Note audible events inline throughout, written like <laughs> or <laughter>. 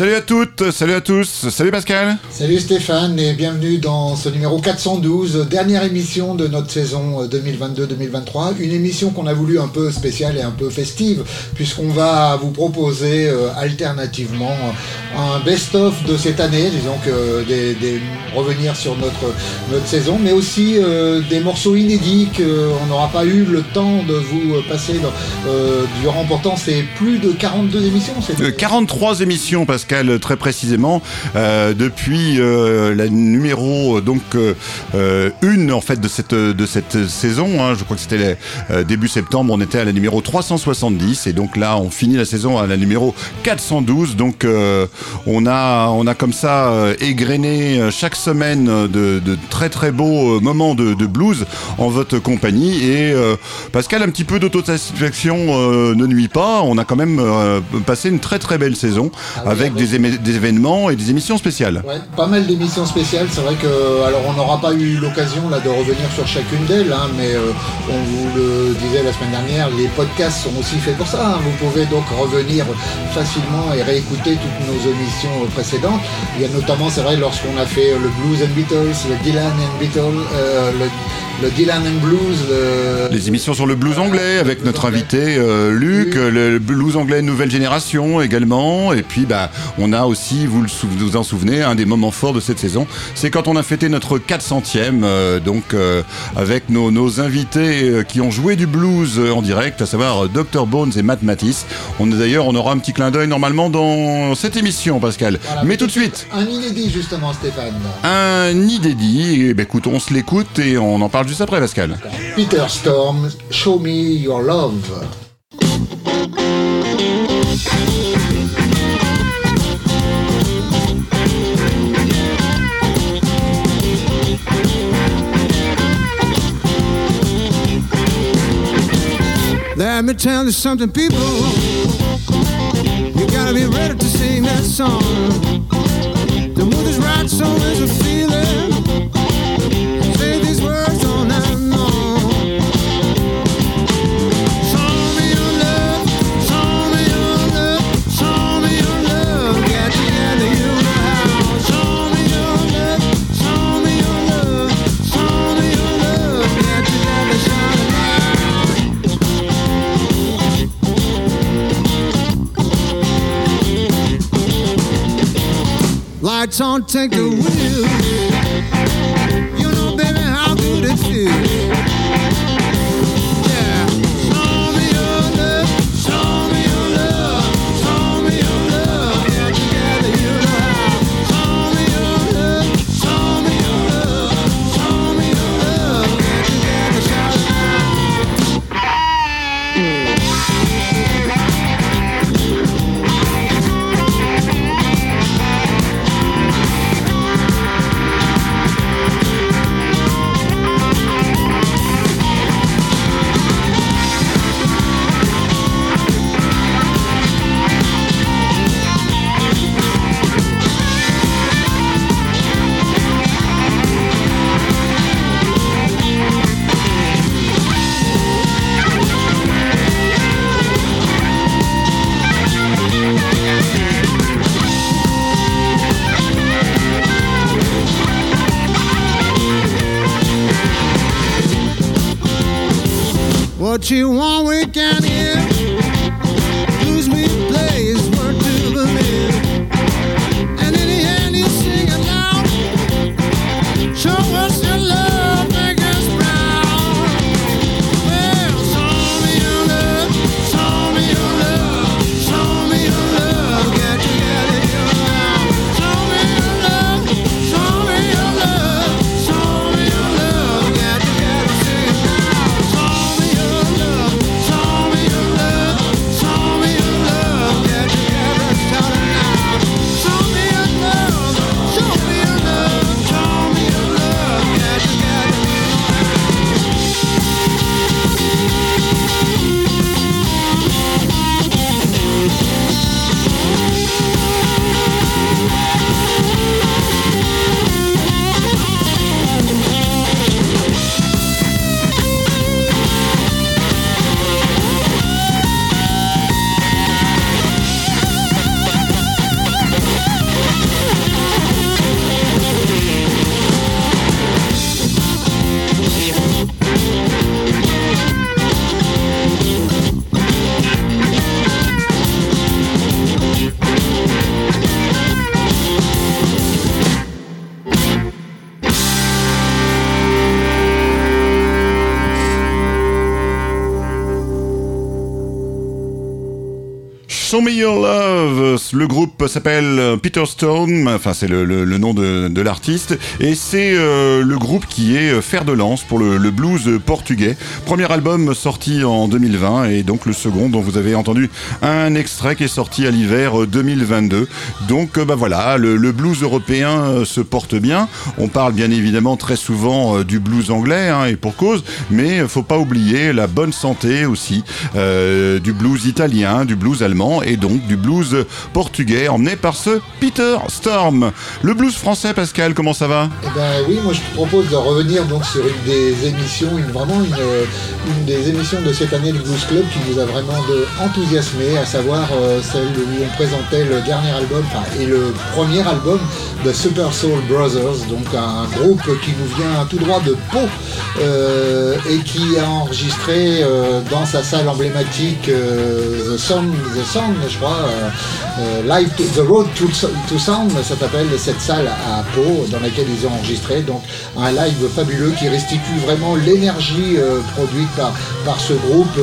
Salut à toutes, salut à tous, salut Pascal. Salut Stéphane et bienvenue dans ce numéro 412, dernière émission de notre saison 2022-2023. Une émission qu'on a voulu un peu spéciale et un peu festive puisqu'on va vous proposer euh, alternativement un best-of de cette année, disons que des, revenir sur notre, notre saison, mais aussi euh, des morceaux inédits qu'on n'aura pas eu le temps de vous passer euh, durant pourtant c'est plus de 42 émissions. 43 émissions Pascal très précisément depuis la numéro donc une en fait de cette de cette saison. Hein. je crois que c'était début septembre, on était à la numéro 370 et donc là on finit la saison à la numéro 412. Donc on a, on a comme ça euh, égrené euh, chaque semaine de, très très beaux euh, moments de, blues en votre compagnie. Et Pascal, un petit peu d'autosatisfaction ne nuit pas. On a quand même passé une très très belle saison ah avec, Des, événements et des émissions spéciales. pas mal d'émissions spéciales. C'est vrai que, alors on n'aura pas eu l'occasion là de revenir sur chacune d'elles, hein, mais on vous le disait la semaine dernière, les podcasts sont aussi faits pour ça. Hein. Vous pouvez donc revenir facilement et réécouter toutes nos émissions précédentes. Il y a notamment, c'est vrai, lorsqu'on a fait le Blues and Beatles, le Dylan and Beatles, euh, le le Dylan and Blues. Les émissions sur le blues anglais avec notre invité euh, Luc, le blues anglais nouvelle génération également. Et puis bah, on a aussi, vous vous en souvenez, un des moments forts de cette saison, c'est quand on a fêté notre 400e, euh, donc euh, avec nos, nos invités qui ont joué du blues en direct, à savoir Dr Bones et Matt Matisse. On d'ailleurs, on aura un petit clin d'œil normalement dans cette émission, Pascal. mais, tout de suite. Un inédit justement, Stéphane. Un inédit. Eh ben, écoute, on se l'écoute et on en parle juste après, Pascal. Peter Storm, Show Me Your Love. Let me tell you something, people. You gotta be ready to sing that song. The mood is right, so is a feeling. Lights on, take the wheel. You know, baby, how good it feels. Me Your Love. Le groupe s'appelle Peter Stone, enfin c'est le, nom de, l'artiste, et c'est euh, le groupe qui est fer de lance pour le, blues portugais. Premier album sorti en 2020 et donc le second dont vous avez entendu un extrait qui est sorti à l'hiver 2022. Donc bah voilà, le, blues européen se porte bien. On parle bien évidemment très souvent du blues anglais hein, et pour cause, mais faut pas oublier la bonne santé aussi euh, du blues italien, du blues allemand donc du blues portugais emmené par ce Peter Storm. Le blues français, Pascal, comment ça va? Eh ben oui, moi je te propose de revenir donc sur une des émissions, une, vraiment une, une des émissions de cette année du Blues Club qui nous a vraiment de, enthousiasmé, à savoir euh, celle où on présentait le dernier album, et le premier album de Super Soul Brothers, donc un groupe qui nous vient tout droit de Pau euh, et qui a enregistré euh, dans sa salle emblématique euh, The Sound, The Sound, je crois, euh, Live to, The Road to, Sound, ça s'appelle cette salle à Pau dans laquelle ils ont enregistré. Donc un live fabuleux qui restitue vraiment l'énergie produite par, par ce groupe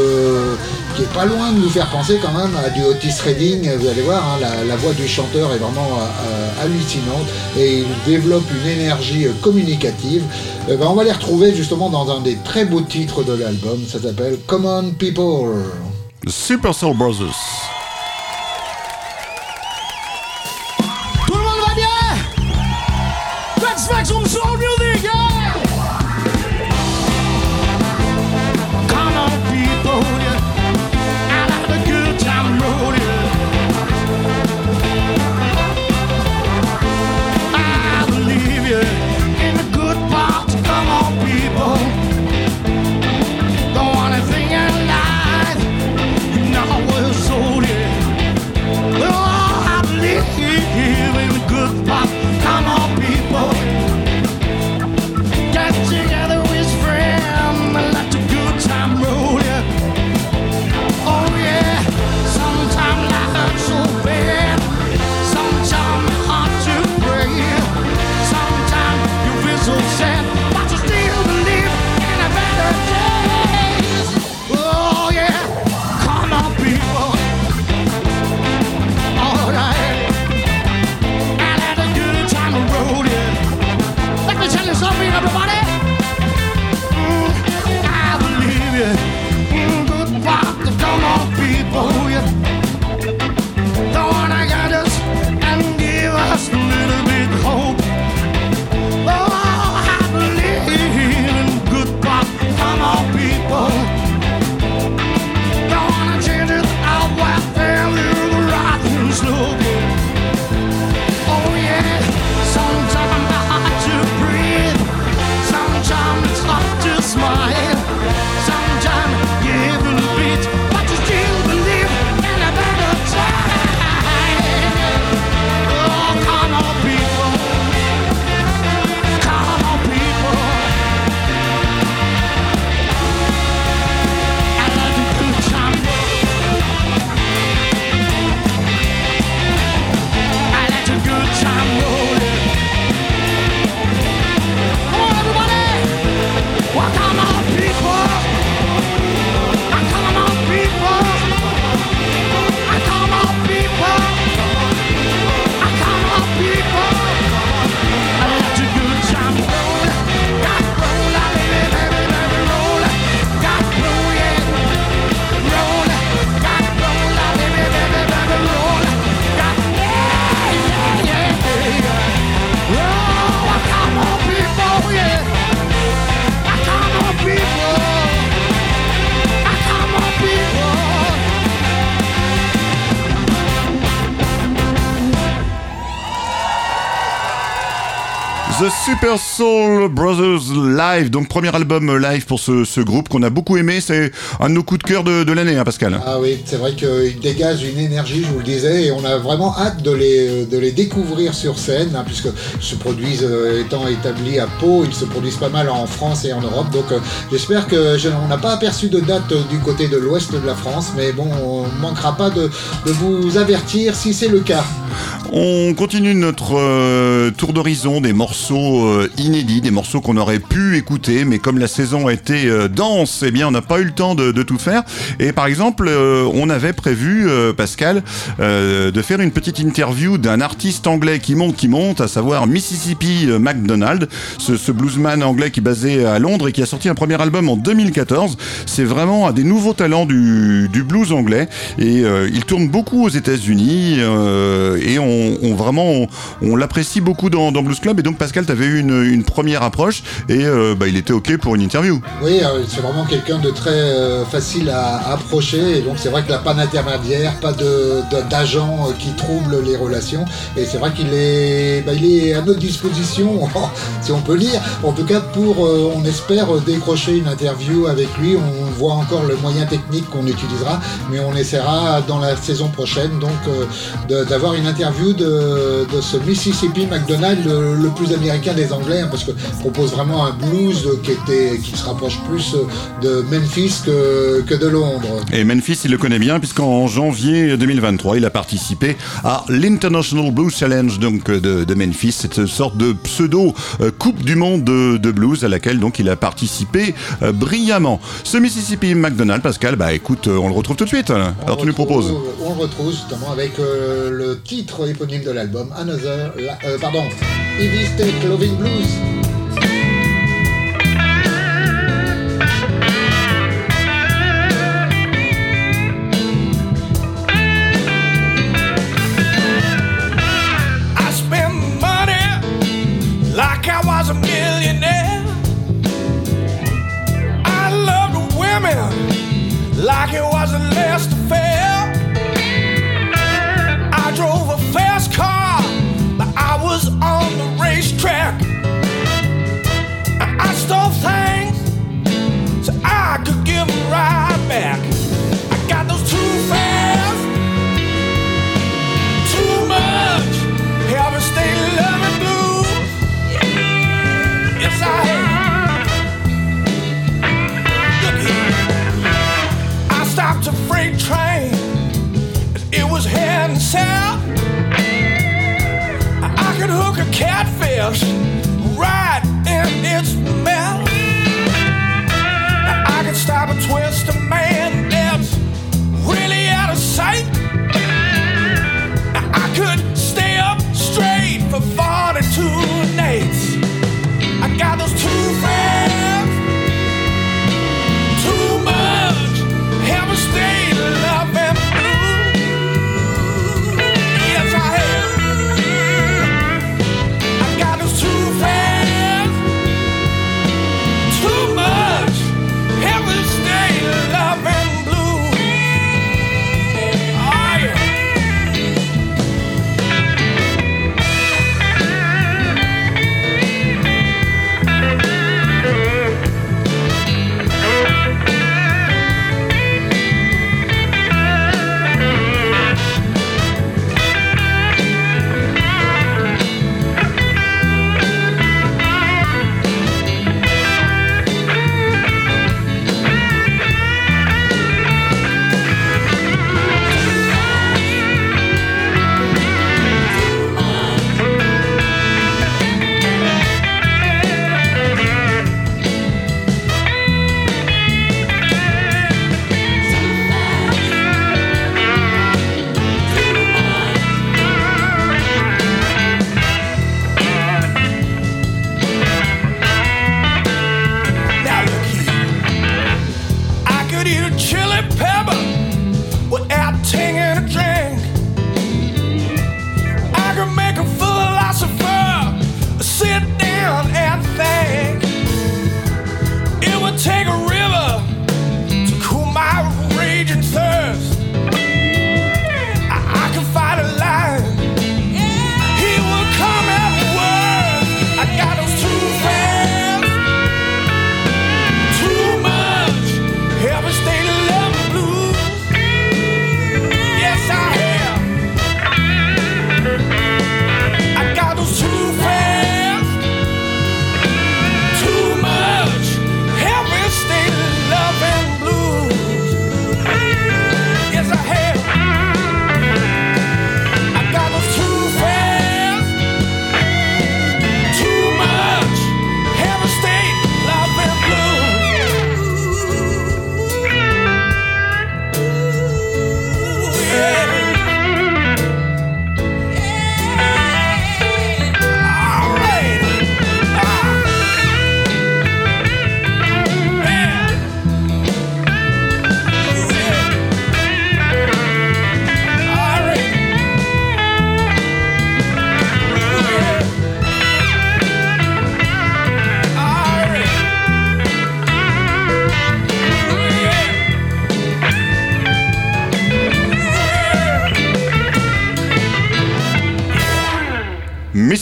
qui est pas loin de nous faire penser quand même à du Otis Redding. Vous allez voir, hein, la, voix du chanteur est vraiment euh, hallucinante et il développe une énergie communicative. Eh ben, on va les retrouver justement dans un des très beaux titres de l'album. Ça s'appelle Common People. Super Soul Brothers. The Super Soul Brothers Live, donc premier album live pour ce, ce groupe qu'on a beaucoup aimé. C'est un de nos coups de cœur de, de l'année, hein, Pascal. Ah oui, c'est vrai qu'ils dégagent une énergie, je vous le disais, et on a vraiment hâte de les, de les découvrir sur scène, hein, puisque ils se produisent, euh, étant établis à Pau, ils se produisent pas mal en France et en Europe. Donc euh, j'espère que je- on n'a pas aperçu de date euh, du côté de l'ouest de la France, mais bon, on manquera pas de, de vous avertir si c'est le cas. On continue notre euh, tour d'horizon des morceaux euh, inédits, des morceaux qu'on aurait pu écouter, mais comme la saison a été euh, dense, eh bien on n'a pas eu le temps de, tout faire. Et par exemple, euh, on avait prévu, euh, Pascal, de faire une petite interview d'un artiste anglais qui monte, qui monte, à savoir Mississippi MacDonald, ce, bluesman anglais qui est basé à Londres et qui a sorti un premier album en 2014. C'est vraiment un des nouveaux talents du, blues anglais et il tourne beaucoup aux États-Unis et on, vraiment on, l'apprécie beaucoup dans, Blues Club et donc Pascal t'avais eu une, une première approche et euh, bah, il était ok pour une interview. Oui, euh, c'est vraiment quelqu'un de très euh, facile à approcher. Et donc, c'est vrai qu'il n'a pas d'intermédiaire, pas d'agent qui trouble les relations. Et c'est vrai qu'il est, bah, est à notre disposition, <laughs> si on peut dire. En tout cas, pour, on espère décrocher une interview avec lui. On voit encore le moyen technique qu'on utilisera, mais on essaiera dans la saison prochaine donc d'avoir une interview de, ce Mississippi McDonald, le, le plus américain des Anglais, hein, parce que propose vraiment un blues qui était, qui se rapproche plus de Memphis que, que de Londres. Et Memphis, il le connaît bien puisqu'en janvier 2023, il a participé à l'International Blues Challenge donc de, de Memphis, cette sorte de pseudo euh, Coupe du Monde de, de blues à laquelle donc il a participé euh, brillamment. Ce Mississippi McDonald, Pascal, bah écoute, euh, on le retrouve tout de suite. Alors tu nous proposes. On le retrouve justement avec euh, le titre éponyme de l'album, Another, la- euh, pardon, State Loving Blues. Like it was a last affair.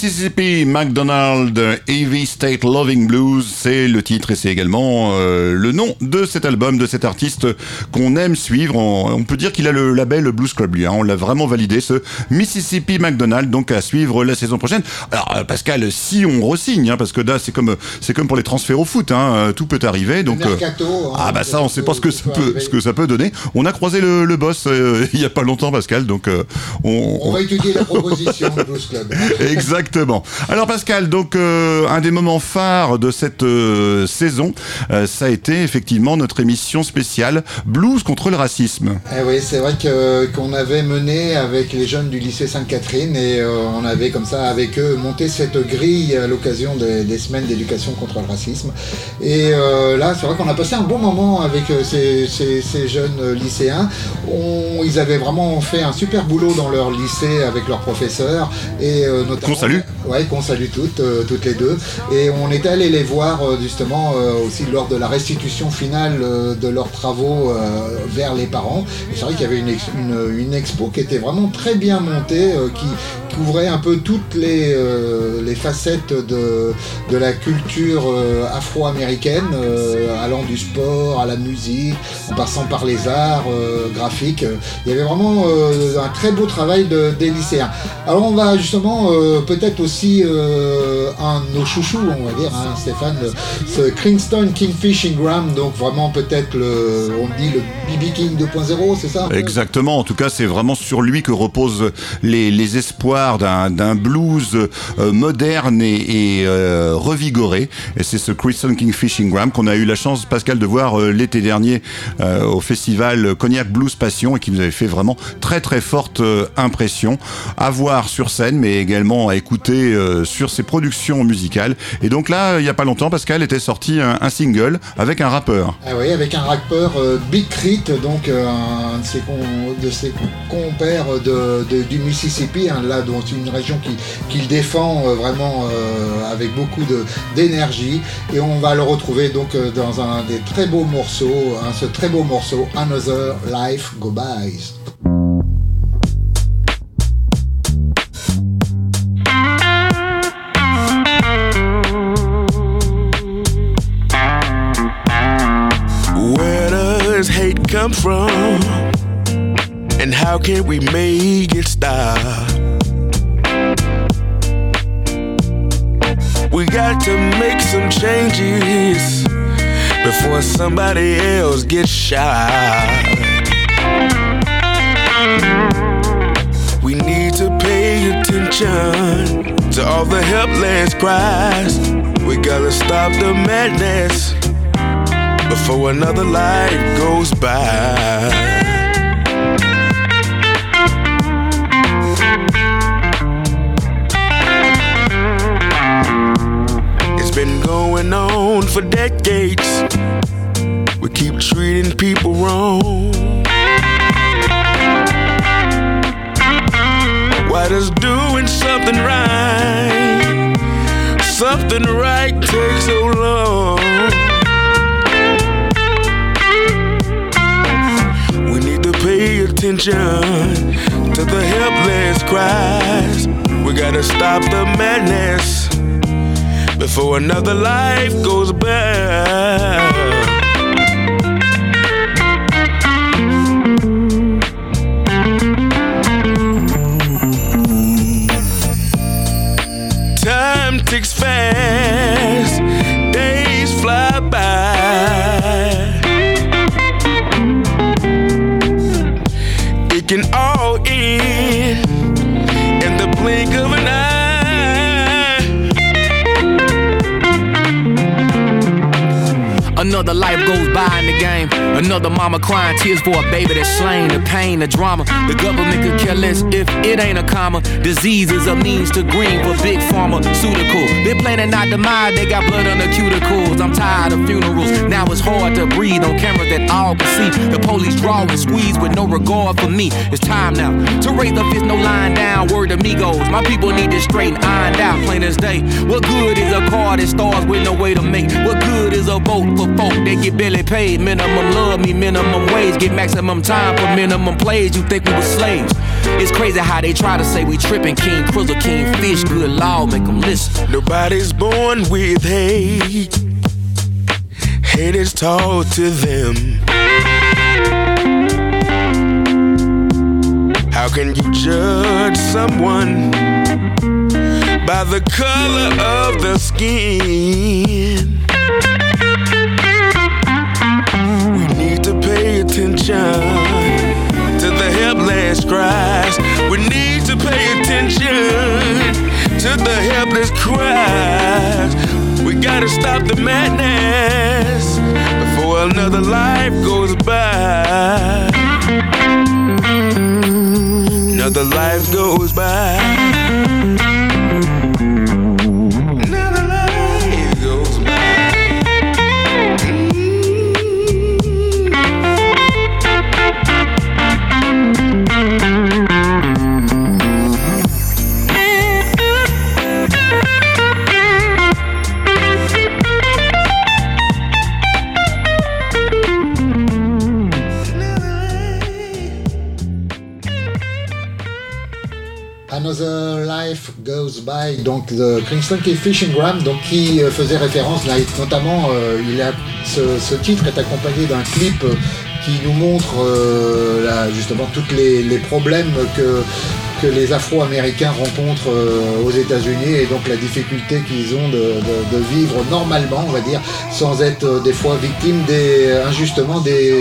Mississippi McDonald Heavy State Loving Blues, c'est le titre et c'est également euh, le nom de cet album, de cet artiste qu'on aime suivre. On, on peut dire qu'il a le label Blues Club, lui. hein. on l'a vraiment validé, ce Mississippi McDonald, donc à suivre la saison prochaine. Alors euh, Pascal, si on resigne, hein, parce que là c'est comme c'est comme pour les transferts au foot, hein, euh, tout peut arriver. Donc mercato, ah bah ça, on sait pas ce que ça peut peut, arriver. ce que ça peut donner. On a croisé le, le boss euh, <laughs> il y a pas longtemps, Pascal, donc euh, on, On va étudier la proposition du Blues Club. <laughs> Exactement. Alors Pascal, donc euh, un des moments phares de cette euh, saison, euh, ça a été effectivement notre émission spéciale Blues contre le racisme. Eh oui, c'est vrai que qu'on avait mené avec les jeunes du lycée Sainte-Catherine et euh, on avait comme ça avec eux monté cette grille à l'occasion des, des semaines d'éducation contre le racisme. Et euh, là, c'est vrai qu'on a passé un bon moment avec euh, ces, ces- ces jeunes lycéens. On- ils avaient vraiment fait un super boulot dans leur lycée avec leurs professeurs et euh, notamment Qu'on salue. Ouais, qu'on salue toutes, euh, toutes les deux. Et on était allé les voir euh, justement euh, aussi lors de la restitution finale de leurs travaux vers les parents. C'est vrai qu'il y avait une, une, expo qui était vraiment très bien montée, qui couvrait un peu toutes les, les facettes de, de la culture afro-américaine, allant du sport à la musique, en passant par les arts graphiques. Il y avait vraiment un très beau travail de- des lycéens. Alors on va justement euh, aussi euh, un de nos chouchous, on va dire, hein, Stéphane, ce Kingston Kingfishing Gram, donc vraiment peut-être le, on dit le BB King 2.0, c'est ça Exactement. En tout cas, c'est vraiment sur lui que reposent les, espoirs d'un blues euh, moderne et, euh, revigoré. Et c'est ce Christian Kingfishing Gram qu'on a eu la chance, Pascal, de voir l'été dernier au festival Cognac Blues Passion et qui nous avait fait vraiment très très forte impression à voir sur scène, mais également à écouter euh, sur ses productions musicales. Et donc là, il n'y a pas longtemps, Pascal était sorti un, single avec un rappeur. Ah oui, avec un rappeur euh, Big Crit, donc euh, un de ses, compères de, du Mississippi, hein, là dont une région qui- qu'il défend vraiment avec beaucoup d'énergie. Et on va le retrouver donc dans un des très beaux morceaux, hein, ce très beau morceau, Another Life Goodbyes. How can we make it stop? We got to make some changes before somebody else gets shot. We need to pay attention to all the helpless cries. We gotta stop the madness before another life goes by. For decades. We keep treating people wrong. Why does doing something right, something right take so long? We need to pay attention to the helpless cries. We gotta stop the madness before another life goes by. Another life goes by game. Another mama crying tears for a baby that's slain. The pain, the drama. The government could care less if it ain't a comma. Disease is a means to green for big pharmaceutical. They're planning our mind, they got blood on the cuticles. I'm tired of funerals. Now it's hard to breathe on cameras that all can see. The police draw and squeeze with no regard for me. It's time now to raise the fist, no lying down. Word amigos. My people need this straight and ironed out, plain as day. What good is a car that stars with no way to make? What good is a vote for folk that get barely paid? Minimum love me, minimum wage. Get maximum time for minimum plays. You think we were slaves? It's crazy how they try to say we tripping. King Krizzle, King Fish, good law, make them listen. Nobody's born with hate. Hate is taught to them. How can you judge someone by the color of the skin? Attention to the helpless cries. We need to pay attention to the helpless cries. We gotta stop the madness before another life goes by. Another life goes by. Donc qui est Fishing Graham, donc qui euh, faisait référence, notamment, euh, il a, ce, titre est accompagné d'un clip euh, qui nous montre là, justement tous les problèmes que, que les Afro-Américains rencontrent euh, aux États-Unis et donc la difficulté qu'ils ont de, vivre normalement, on va dire, sans être euh, des fois victimes des, injustement des,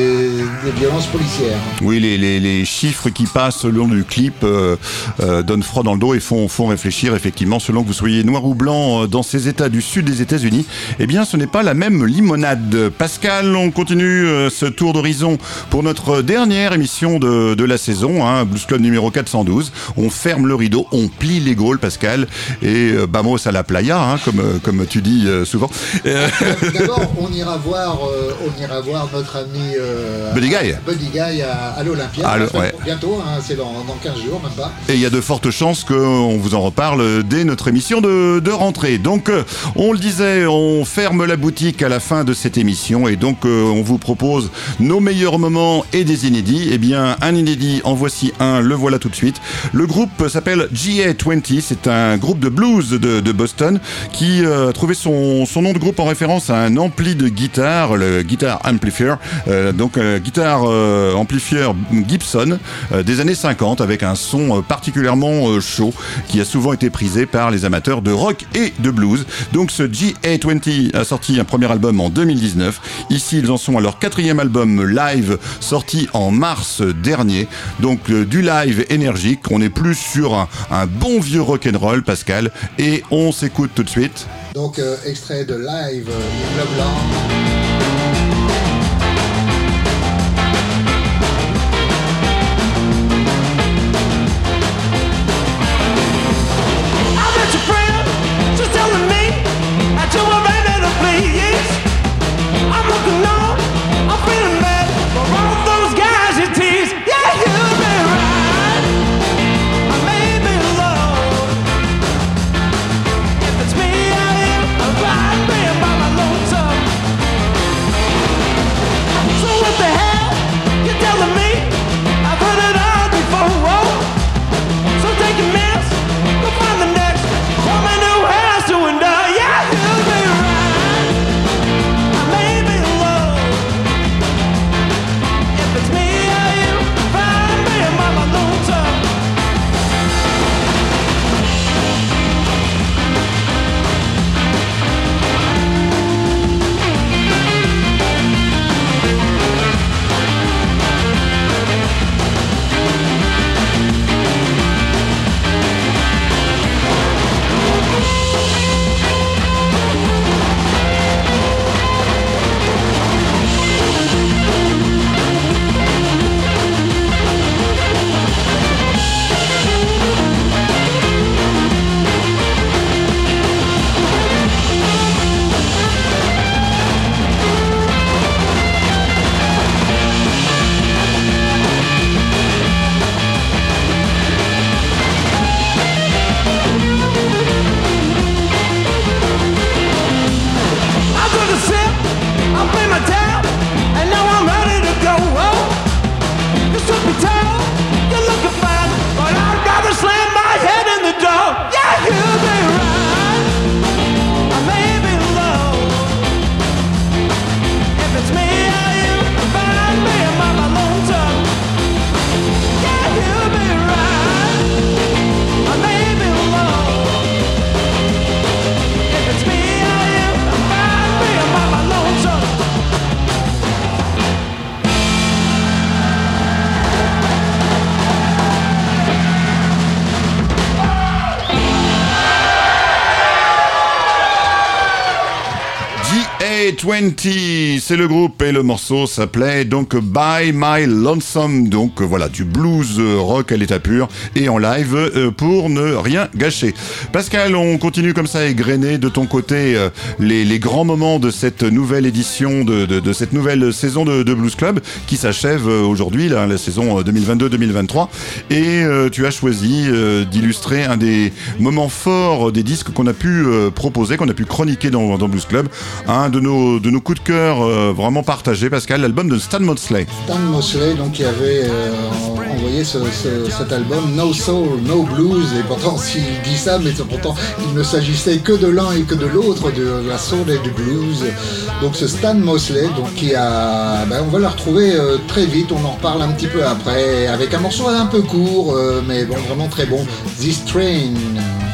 violences policières. Oui, les, chiffres qui passent le long du clip euh, euh, donnent froid dans le dos et font, réfléchir effectivement, selon que vous soyez noir ou blanc euh, dans ces États du sud des États-Unis, eh bien ce n'est pas la même limonade. Pascal, on continue euh, ce tour d'horizon pour notre dernière émission de, de la saison, hein, Blues Club numéro 412. On ferme le rideau, on plie les gaules, Pascal, et euh, vamos à la playa, hein, comme, euh, comme tu dis euh, souvent. Euh, <laughs> D'abord, <laughs> on ira voir, euh, on ira voir notre ami euh, Buddy Guy. Buddy Guy à, à l'Olympia. Ah, ouais. Bientôt, hein, c'est dans, dans 15 jours, même pas. Et il y a de fortes chances qu'on vous en reparle dès notre émission de, de rentrée. Donc, on le disait, on ferme la boutique à la fin de cette émission et donc euh, on vous propose nos meilleurs moments et des inédits. Eh bien, un inédit, en voici un, le voilà tout de suite. Le groupe s'appelle GA20, c'est un groupe de blues de, Boston qui euh, a trouvé son, nom de groupe en référence à un ampli de guitare, le Guitar Amplifier, euh, donc euh, guitare amplifier Gibson des années 50 avec un son particulièrement chaud qui a souvent été prisé par les amateurs de rock et de blues. Donc ce GA20 a sorti un premier album en 2019. Ici ils en sont à leur quatrième album live sorti en mars dernier. Donc du live énergique, plus sur un, un bon vieux rock'n'roll Pascal et on s'écoute tout de suite. Donc, euh, extrait de live euh, A20, c'est le groupe et le morceau s'appelait donc By My Lonesome. Donc voilà, du blues rock à l'état pur et en live euh, pour ne rien gâcher. Pascal, on continue comme ça à égrener de ton côté euh, les, grands moments de cette nouvelle édition, de, cette nouvelle saison de, Blues Club qui s'achève euh, aujourd'hui, la saison 2022-2023. Et euh, tu as choisi euh, d'illustrer un des moments forts des disques qu'on a pu euh, proposer, qu'on a pu chroniquer dans Blues Club. Un de nos, de nos coups de cœur euh, vraiment partagés, Pascal, l'album de Stan Mosley. Stan Mosley, donc, qui avait euh, envoyé ce- ce- cet album No Soul, No Blues, et pourtant, s'il dit ça, mais pourtant, il ne s'agissait que de l'un et que de l'autre, de la soul et du blues. Donc, ce Stan Mosley, donc, qui a, ben, on va le retrouver euh, très vite, on en reparle un petit peu après, avec un morceau un peu court, mais bon, vraiment très bon, This Train.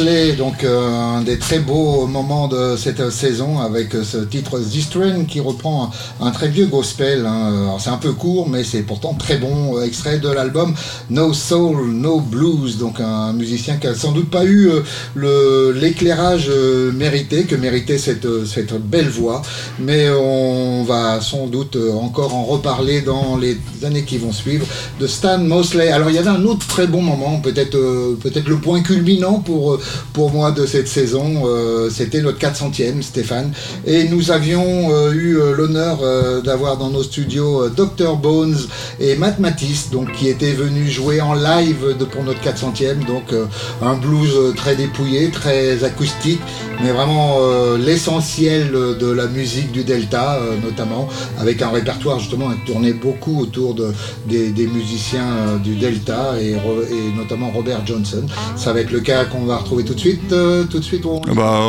Donc euh, un des très beaux moments de cette saison avec euh, ce titre This Train qui reprend un, très vieux gospel. hein. C'est un peu court, mais c'est pourtant très bon. euh, Extrait de l'album No Soul, No Blues. Donc un musicien qui a sans doute pas eu l'éclairage mérité, que méritait cette, belle voix. Mais on va sans doute encore en reparler dans les années qui vont suivre de Stan Mosley. Alors il y avait un autre très bon moment, peut-être peut-être le point culminant pour, pour moi de cette saison, euh, c'était notre 400e, Stéphane. Et nous avions euh, eu euh, l'honneur d'avoir dans nos studios Dr Bones et Matt Matisse, donc, qui étaient venus jouer en live de, pour notre 400e. Donc un blues très dépouillé, très acoustique, mais vraiment l'essentiel de la musique du Delta, notamment, avec un répertoire justement tournait beaucoup autour de, des, musiciens du Delta et, et notamment Robert Johnson. Ça va être le cas qu'on va retrouver tout de suite. euh, tout de suite, on... Bah,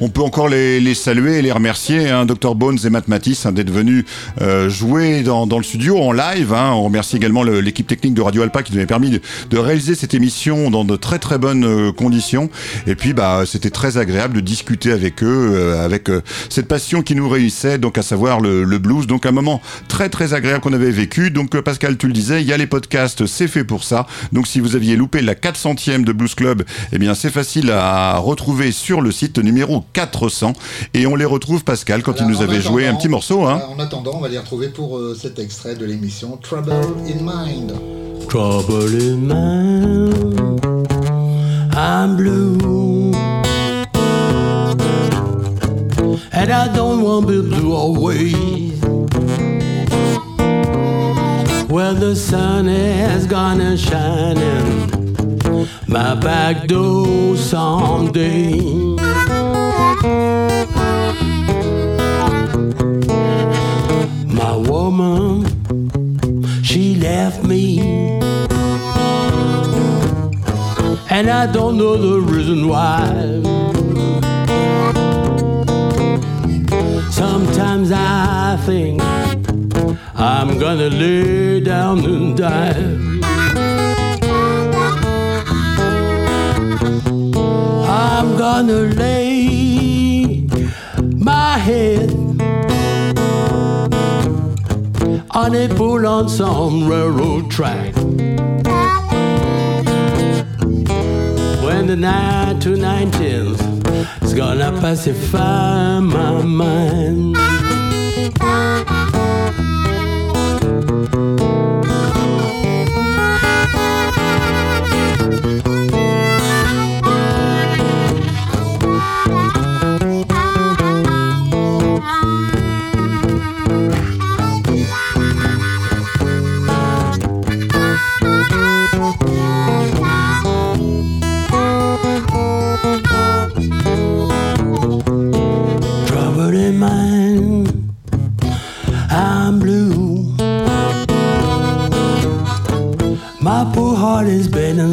on, peut encore les, les saluer et les remercier, hein, Dr Bones et Matt Matisse, hein, d'être venus euh, jouer dans, le studio en live. hein. On remercie également le- l'équipe technique de Radio Alpa qui nous avait permis de, réaliser cette émission dans de très très bonnes euh, conditions. Et puis, bah, c'était très agréable de discuter avec eux, avec cette passion qui nous réunissait, donc à savoir le, blues. Donc un moment très très agréable qu'on avait vécu. Donc Pascal, tu le disais, il y a les podcasts, c'est fait pour ça. Donc si vous aviez loupé la 400e de Blues Club, eh bien c'est facile à retrouver sur le site numéro 400. Et on les retrouve, Pascal, quand il nous en avait joué un attendant- petit morceau. Hein. voilà, En attendant, on va les retrouver pour euh, cet extrait de l'émission Trouble in Mind. Trouble in mind, I'm blue. And I don't want to be blue always. When the sun has gone and shining, my back door someday. My woman, she left me. And I don't know the reason why. Sometimes I think I'm gonna lay down and die. I'm gonna lay my head on a pull on some railroad track. When the nine to nineteens is gonna pacify my mind.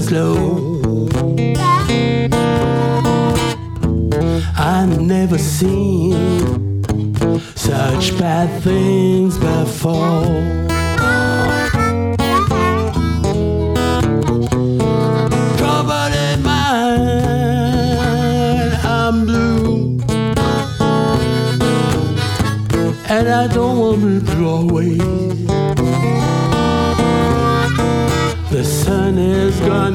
Slow. I've never seen such bad things before. And I don't want to blow away.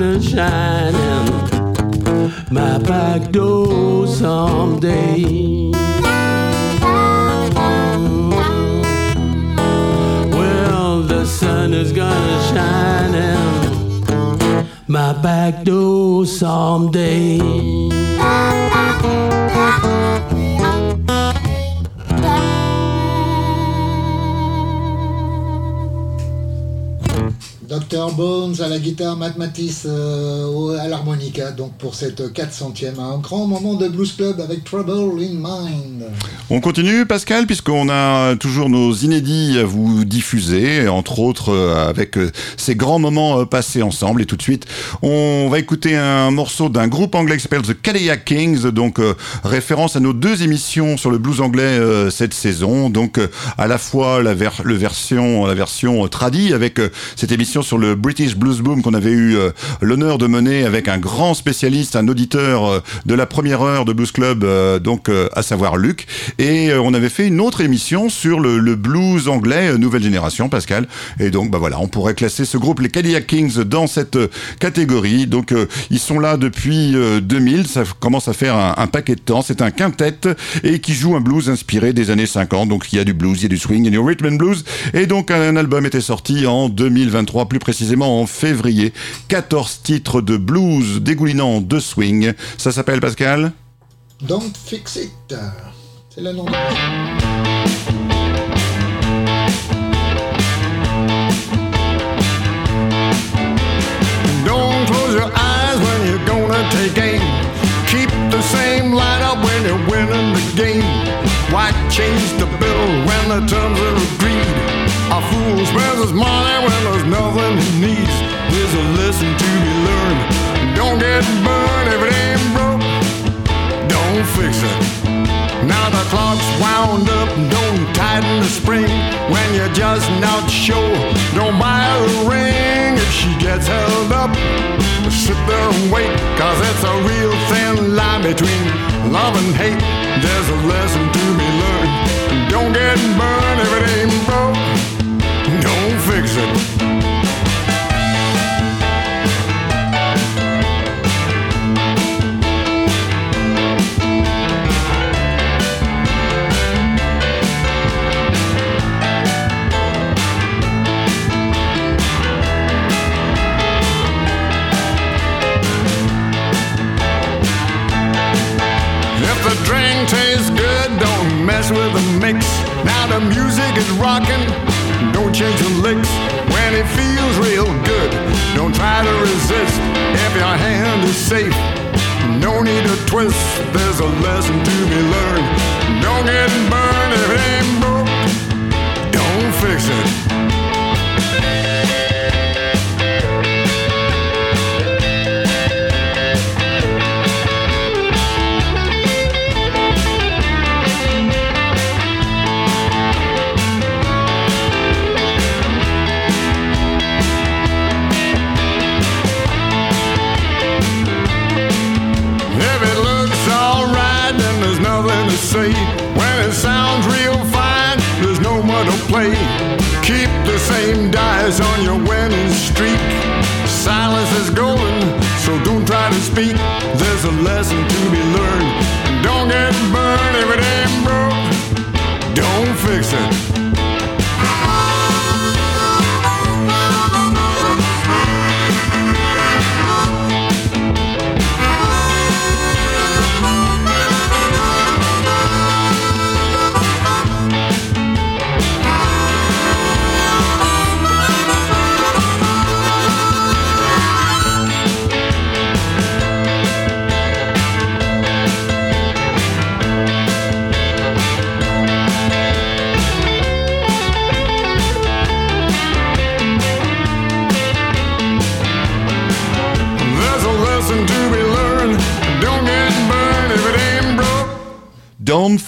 Is gonna shine in my back door someday. Well, the sun is gonna shine in my back door someday. Bones à la guitare, Matt Matisse euh, à l'harmonica, donc pour cette 400e, un grand moment de Blues Club avec Trouble in Mind. On continue, Pascal, puisqu'on a toujours nos inédits à vous diffuser, entre autres euh, avec euh, ces grands moments euh, passés ensemble. Et tout de suite, on va écouter un morceau d'un groupe anglais qui s'appelle The Cadillac Kings, donc référence à nos deux émissions sur le blues anglais cette saison. Donc à la fois la, version, la tradie avec cette émission sur le British Blues Boom qu'on avait eu l'honneur de mener avec un grand spécialiste, un auditeur de la première heure de Blues Club, donc à savoir Luc. Euh, on avait fait une autre émission sur le, blues anglais euh, nouvelle génération, Pascal. Et donc bah voilà, on pourrait classer ce groupe les Cadillac Kings dans cette euh, catégorie. Donc ils sont là depuis euh, 2000, ça commence à faire un, un paquet de temps. C'est un quintet et qui joue un blues inspiré des années 50. Donc il y a du blues, il y a du swing, il y a du rhythm and blues. Et donc un album était sorti en 2023, plus précisément en février. 14 titres de blues dégoulinant de swing. Ça s'appelle Pascal? Don't Fix It. C'est le nom de Don't close your eyes when you're gonna take aim. Keep the same light lineup when you're winning the game. Why change the bill when the terms are agreed? A fool spends his money when there's nothing he needs. There's a lesson to be learned. Don't get burned if it ain't broke. Don't fix it. Now the clock's wound up, don't tighten the spring when you're just not sure. Don't buy a ring if she gets held up. Sit there and wait, cause it's a real thin line between love and hate. There's a lesson to be learned. Don't get burned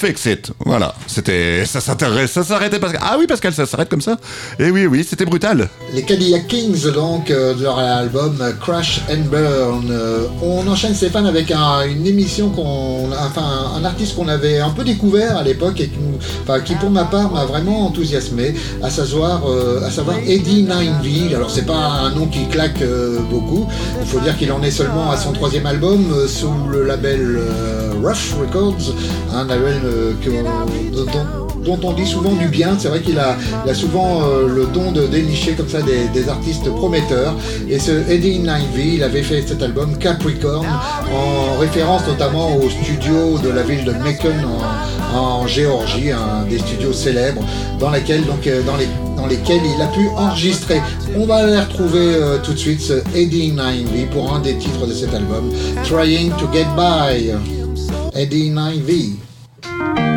fix. Voilà. C'était, ça s'arrêtait, ça s'arrêtait Pascal. Ah oui, Pascal, ça s'arrête comme ça. Et oui, oui, c'était brutal. Les Cadillac Kings, donc, euh, de leur album euh, Crash and Burn. Euh, on enchaîne Stéphane avec un- une émission qu'on, enfin, un artiste qu'on avait un peu découvert à l'époque et qui, pour ma part m'a vraiment enthousiasmé, à savoir, à savoir Eddie Nineville. Alors c'est pas un nom qui claque beaucoup. Il faut dire qu'il en est seulement à son troisième album sous le label Rush Records, un label dont, on dit souvent du bien. C'est vrai qu'il a, il souvent euh, le don de dénicher comme ça des, artistes prometteurs. Et ce Eddie Nineville avait fait cet album Capricorn en référence notamment au studio de la ville de Macon en, Géorgie, un des studios célèbres euh, dans, les, dans lesquels il a pu enregistrer. On va aller retrouver euh, tout de suite ce Eddie Nineville pour un des titres de cet album, Trying to Get By. Eddie Nineville. Bye.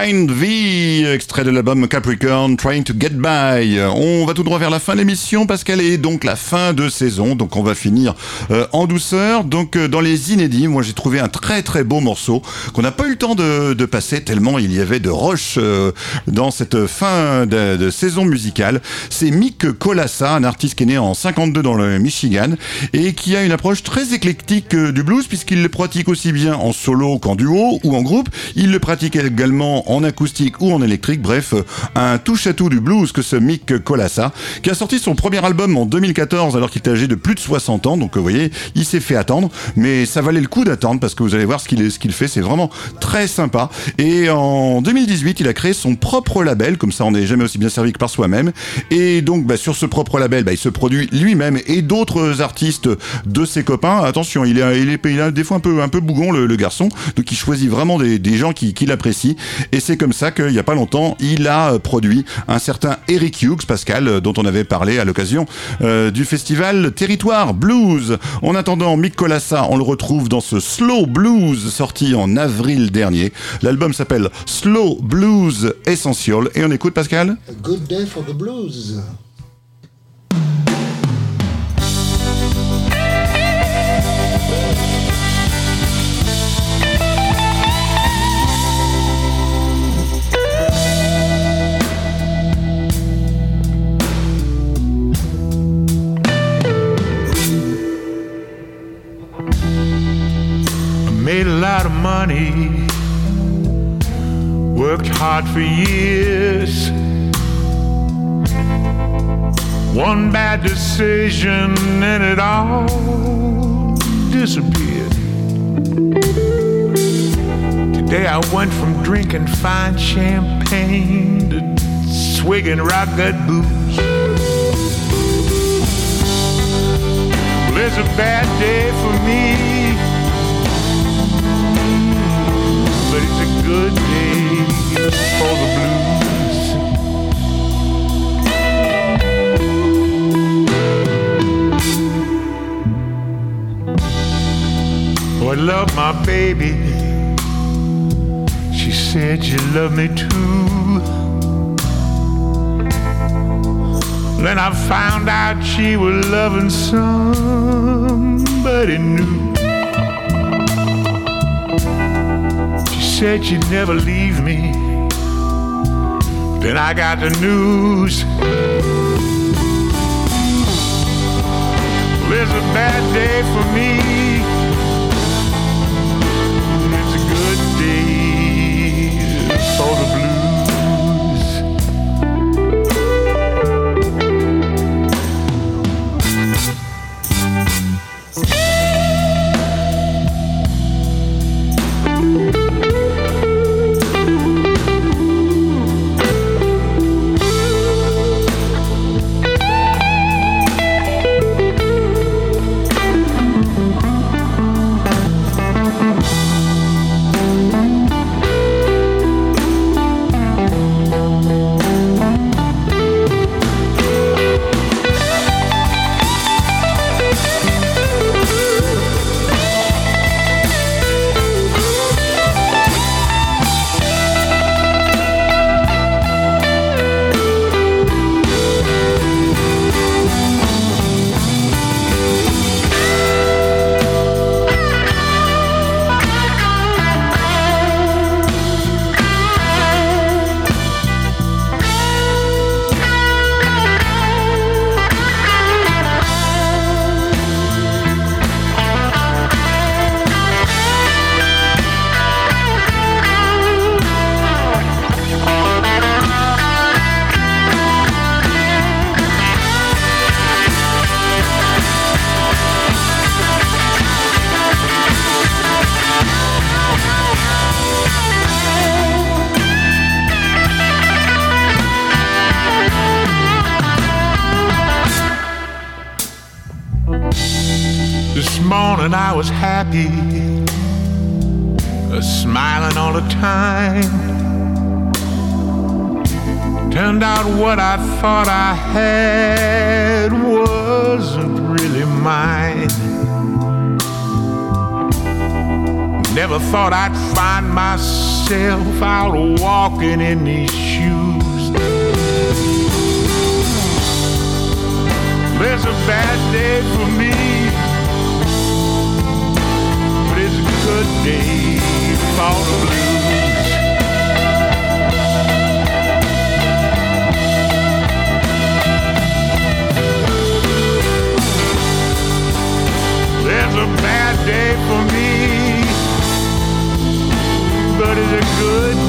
Nein, wie de l'album Capricorn, Trying to Get By. On va tout droit vers la fin de l'émission parce qu'elle est donc la fin de saison, donc on va finir euh, en douceur. Donc euh, dans les inédits, moi j'ai trouvé un très très beau morceau qu'on n'a pas eu le temps de, passer tellement il y avait de rush euh, dans cette fin de, de saison musicale. C'est Mick Colassa, un artiste qui est né en 52 dans le Michigan et qui a une approche très éclectique euh, du blues puisqu'il le pratique aussi bien en solo qu'en duo ou en groupe. Il le pratique également en acoustique ou en électrique. Bref, euh, un touche-à-tout du blues que ce Mick Colassa, qui a sorti son premier album en 2014 alors qu'il était âgé de plus de 60 ans. Donc, vous voyez, il s'est fait attendre, mais ça valait le coup d'attendre parce que vous allez voir ce qu'il fait. C'est vraiment très sympa. Et en 2018, il a créé son propre label. Comme ça, on n'est jamais aussi bien servi que par soi-même. Et donc, bah, sur ce propre label, bah, il se produit lui-même et d'autres artistes de ses copains. Attention, il est, des fois un peu, bougon le, garçon, donc il choisit vraiment des, des gens qui, qui l'apprécient. Et c'est comme ça qu'il n'y a pas longtemps, il a euh, produit un certain Eric Hughes, Pascal, euh, dont on avait parlé à l'occasion euh, du festival Territoire Blues. En attendant, Mick Colassa, on le retrouve dans ce Slow Blues sorti en avril dernier. L'album s'appelle Slow Blues Essential et on écoute Pascal? Good Day for the Blues. Made a lot of money, worked hard for years. One bad decision and it all disappeared. Today I went from drinking fine champagne to swigging rock gut booze. Well, it's a bad day for me. Good day for the blues. Oh, I love my baby. She said you loved me too. Then I found out she was loving somebody new. Said you'd never leave me. Then I got the news. Well, it's a bad day for me. Happy, smiling all the time. Turned out what I thought I had wasn't really mine. Never thought I'd find myself out walking in these shoes. There's a bad day for me, good day for the blues. There's a bad day for me, but it's a good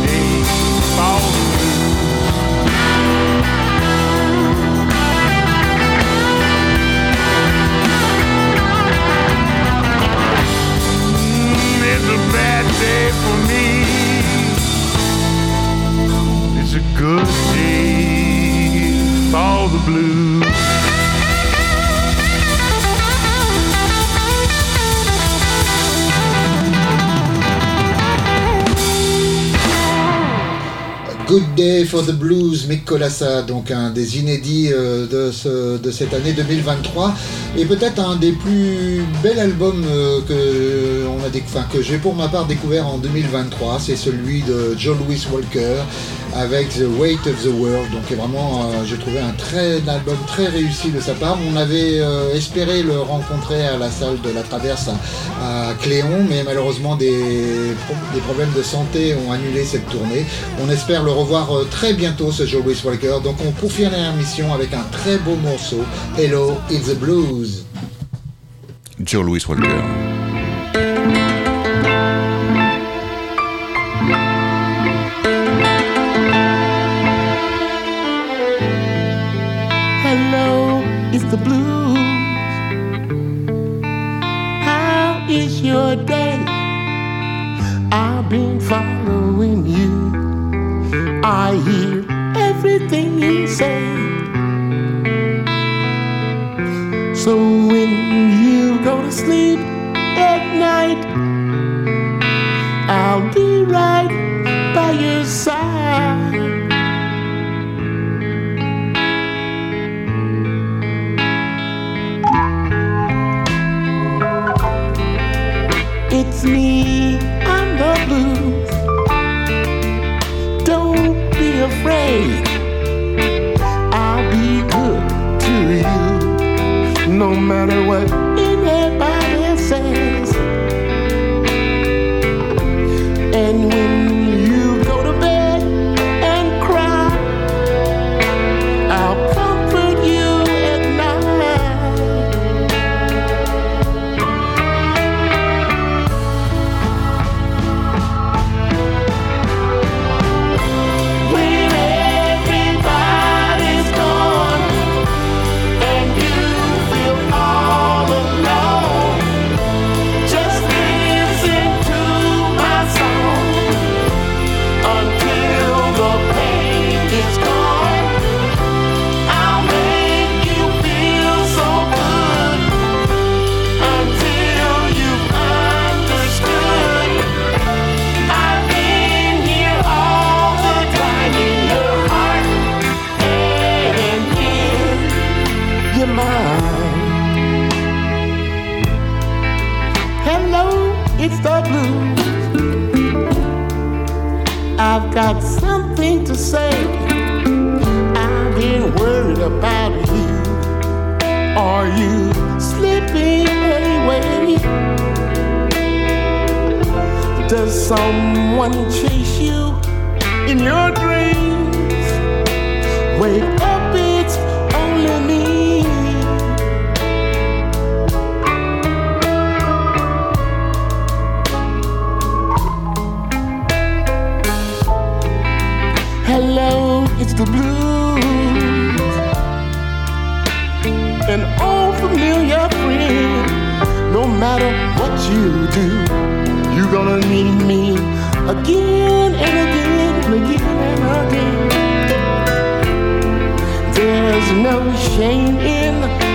a bad day for me. It's a good day for the blues. Good Day for the Blues, Mick Colassa, donc un des inédits euh, de, ce- de cette année 2023, et peut-être un des plus bels albums euh, que, j'ai pour ma part découvert en 2023, c'est celui de Joe Louis Walker avec The Weight of the World, donc vraiment, euh, j'ai trouvé un, très, album très réussi de sa part. On avait espéré le rencontrer à la salle de la Traverse à, Cléon, mais malheureusement des, des problèmes de santé ont annulé cette tournée. On espère le revoir euh, très bientôt, ce Joe Louis Walker. Donc on poursuit la mission avec un très beau morceau, Hello, It's the Blues. Joe Louis Walker. I hear everything you say. So when you go to sleep at night, again and again and again and again. There's no shame in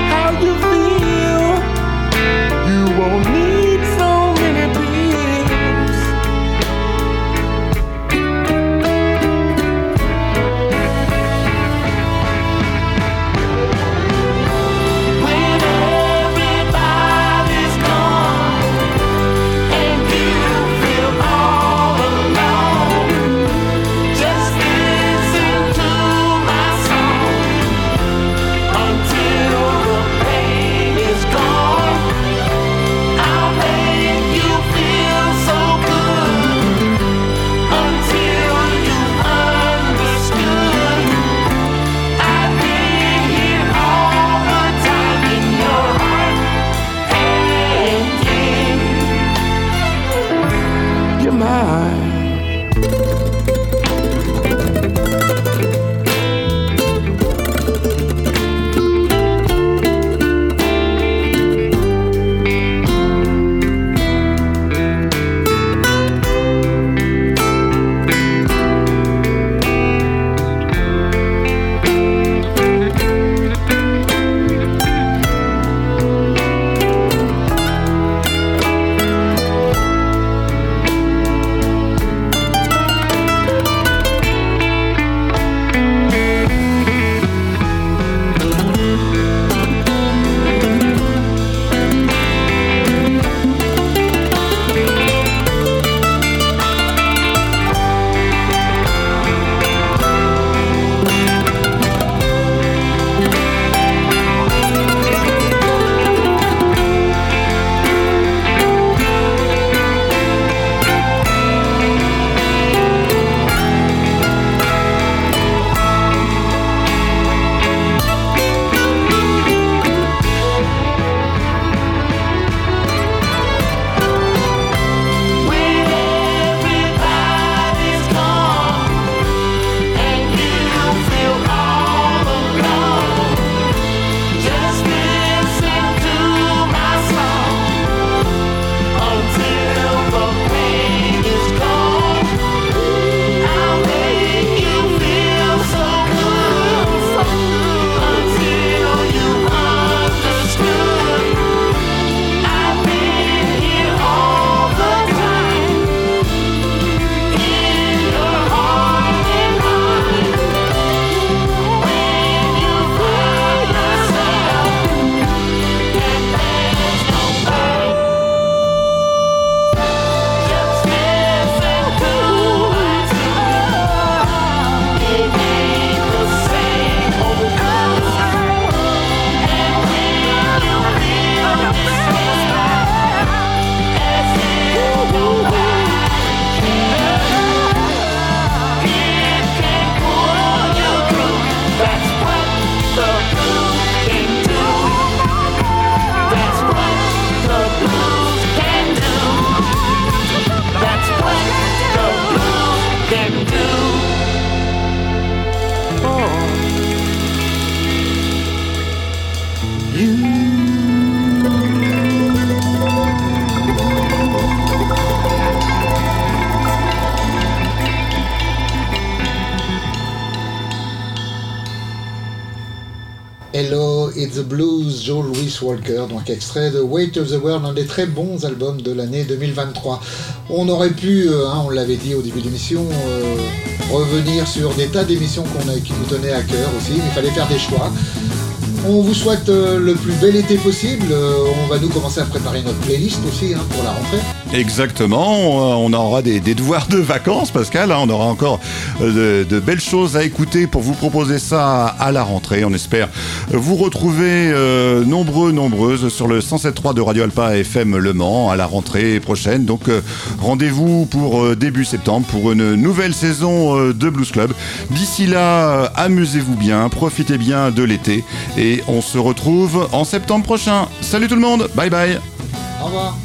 It's the Blues, Joe Louis Walker, donc extrait de Weight of the World, un des très bons albums de l'année 2023. On aurait pu, euh, hein, on l'avait dit au début de l'émission, euh, revenir sur des tas d'émissions qu'on qui nous tenaient à cœur aussi, mais il fallait faire des choix. On vous souhaite euh, le plus bel été possible. On va nous commencer à préparer notre playlist aussi hein, pour la rentrée. Exactement, on aura des, devoirs de vacances, Pascal. hein. On aura encore euh, de, belles choses à écouter pour vous proposer ça à la rentrée. On espère vous retrouver euh, nombreux, nombreuses sur le 107.3 de Radio Alpa FM Le Mans à la rentrée prochaine. Donc euh, rendez-vous pour euh, début septembre pour une nouvelle saison euh, de Blues Club. D'ici là, euh, amusez-vous bien, profitez bien de l'été et on se retrouve en septembre prochain. Salut tout le monde, bye bye Au revoir.